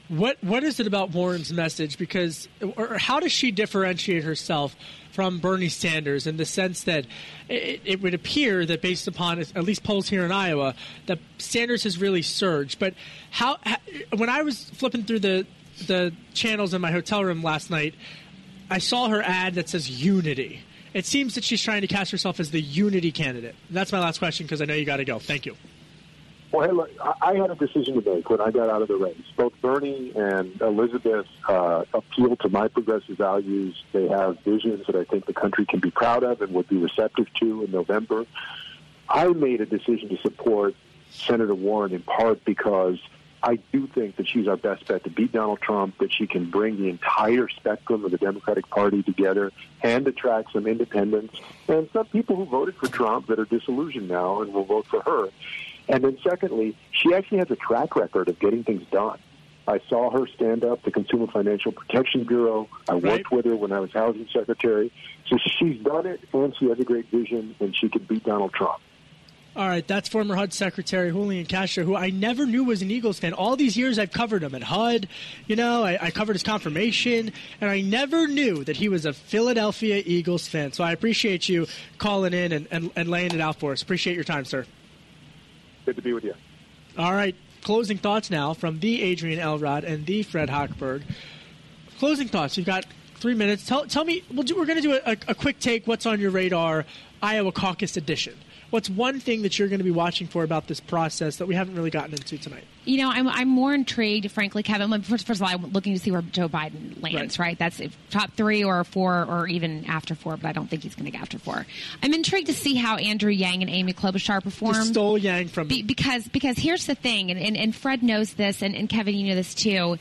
[SPEAKER 7] what what is it about Warren's message? Because, or how does she differentiate herself from Bernie Sanders in the sense that it, it would appear that, based upon at least polls here in Iowa, that Sanders has really surged. But how, when I was flipping through the the channels in my hotel room last night, I saw her ad that says unity. It seems that she's trying to cast herself as the unity candidate. That's my last question because I know you got to go. Thank you.
[SPEAKER 19] Well, hey, look, I had a decision to make when I got out of the race. Both Bernie and Elizabeth uh, appeal to my progressive values. They have visions that I think the country can be proud of and would be receptive to in November. I made a decision to support Senator Warren in part because I do think that she's our best bet to beat Donald Trump, that she can bring the entire spectrum of the Democratic Party together and attract some independents and some people who voted for Trump that are disillusioned now and will vote for her. And then secondly, she actually has a track record of getting things done. I saw her stand up the Consumer Financial Protection Bureau. I worked with her when I was housing secretary. So she's done it, and she has a great vision, and she could beat Donald Trump.
[SPEAKER 7] All right, that's former HUD Secretary Julian Castro, who I never knew was an Eagles fan. All these years I've covered him at HUD, you know, I, I covered his confirmation, and I never knew that he was a Philadelphia Eagles fan. So I appreciate you calling in and, and, and laying it out for us. Appreciate your time, sir.
[SPEAKER 19] Good to be with you.
[SPEAKER 7] All right, closing thoughts now from the Adrian Elrod and the Fred Hochberg. Closing thoughts. You've got three minutes. Tell, tell me, we'll do, we're going to do a, a quick take. What's on your radar? Iowa Caucus edition. What's one thing that you're going to be watching for about this process that we haven't really gotten into tonight?
[SPEAKER 15] You know, I'm, I'm more intrigued, frankly, Kevin. First, first of all, I'm looking to see where Joe Biden lands, right? right? That's top three or four or even after four, but I don't think he's going to get after four. I'm intrigued to see how Andrew Yang and Amy Klobuchar perform.
[SPEAKER 7] Just stole Yang from
[SPEAKER 15] Be, because because here's the thing, and, and, and Fred knows this, and, and Kevin, you know this too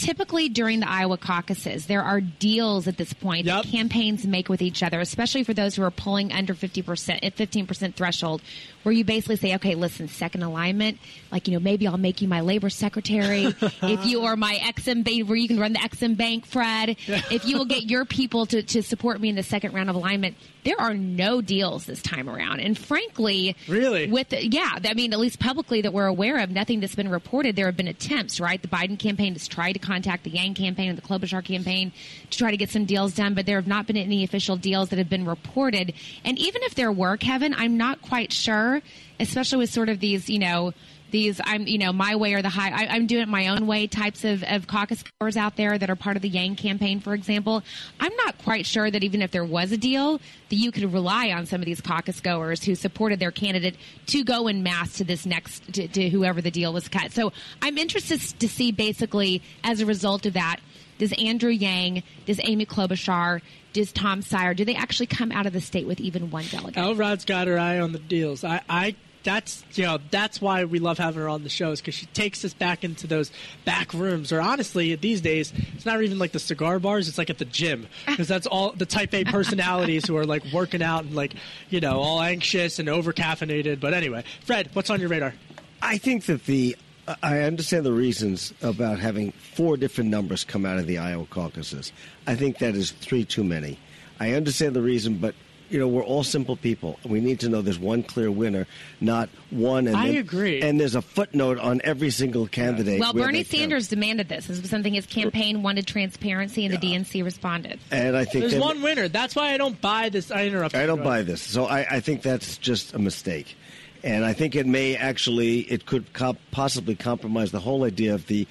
[SPEAKER 15] typically during the Iowa caucuses, there are deals at this point yep. that campaigns make with each other, especially for those who are pulling under 50%, at 15% threshold, where you basically say, okay, listen, second alignment, like, you know, maybe I'll make you my labor secretary. [laughs] if you are my Ex-Im Bank, where you can run the Ex-Im Bank, Fred, if you will get [laughs] your people to, to support me in the second round of alignment, there are no deals this time around. And frankly,
[SPEAKER 7] really,
[SPEAKER 15] with yeah, I mean, at least publicly that we're aware of, nothing that's been reported. There have been attempts, right? The Biden campaign has tried to contact the Yang campaign and the Klobuchar campaign to try to get some deals done, but there have not been any official deals that have been reported. And even if there were, Kevin, I'm not quite sure, especially with sort of these, you know these I'm you know my way or the high I, am doing it my own way types of, of caucus goers out there that are part of the Yang campaign, for example. I'm not quite sure that even if there was a deal, that you could rely on some of these caucus goers who supported their candidate to go in mass to this next to, to whoever the deal was cut. So I'm interested to see basically as a result of that. Does Andrew Yang, does Amy Klobuchar, does Tom Steyer, do they actually come out of the state with even one delegate?
[SPEAKER 7] Elrod's got her eye on the deals. I, I that's you know that's why we love having her on the shows because she takes us back into those back rooms or honestly these days it's not even like the cigar bars it's like at the gym because that's all the type a [laughs] personalities who are like working out and like you know all anxious and over caffeinated but anyway fred what's on your radar
[SPEAKER 14] i think that the I understand the reasons about having four different numbers come out of the Iowa caucuses. I think that is three too many. I understand the reason, but you know, we're all simple people. We need to know there's one clear winner, not one. And
[SPEAKER 7] I
[SPEAKER 14] then,
[SPEAKER 7] agree.
[SPEAKER 14] And there's a footnote on every single candidate.
[SPEAKER 15] Well, Bernie Sanders demanded this. This was something his campaign wanted transparency, and yeah. the DNC responded.
[SPEAKER 14] And I think
[SPEAKER 7] there's one winner. That's why I don't buy this. I interrupt.
[SPEAKER 14] I don't buy this. So I, I think that's just a mistake. And I think it may actually, it could comp- possibly compromise the whole idea of the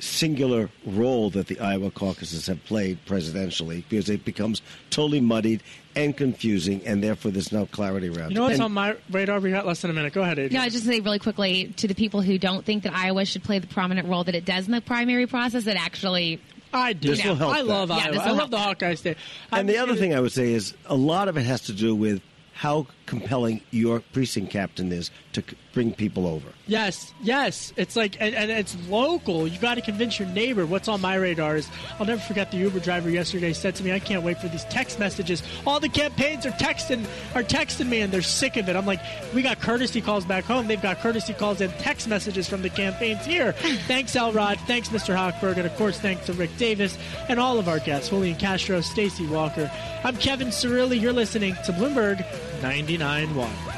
[SPEAKER 14] singular role that the Iowa caucuses have played presidentially because it becomes totally muddied and confusing, and therefore there's no clarity around
[SPEAKER 7] you know
[SPEAKER 14] it.
[SPEAKER 7] what's on my radar? We got less than a minute. Go ahead, Adrian.
[SPEAKER 15] No, I just say really quickly to the people who don't think that Iowa should play the prominent role that it does in the primary process, that actually
[SPEAKER 7] I do.
[SPEAKER 14] This will help
[SPEAKER 7] I love
[SPEAKER 14] that.
[SPEAKER 7] Iowa. I love the Hawkeye State.
[SPEAKER 14] And
[SPEAKER 7] I'm
[SPEAKER 14] the other
[SPEAKER 7] gonna-
[SPEAKER 14] thing I would say is a lot of it has to do with how compelling your precinct captain is to bring people over.
[SPEAKER 7] Yes, yes. It's like, and, and it's local. You got to convince your neighbor. What's on my radar is I'll never forget the Uber driver yesterday said to me, "I can't wait for these text messages. All the campaigns are texting, are texting me, and they're sick of it." I'm like, "We got courtesy calls back home. They've got courtesy calls and text messages from the campaigns here." [laughs] thanks, Elrod. Thanks, Mr. Hochberg, and of course, thanks to Rick Davis and all of our guests, Julian Castro, Stacey Walker. I'm Kevin Cirilli. You're listening to Bloomberg 99.1.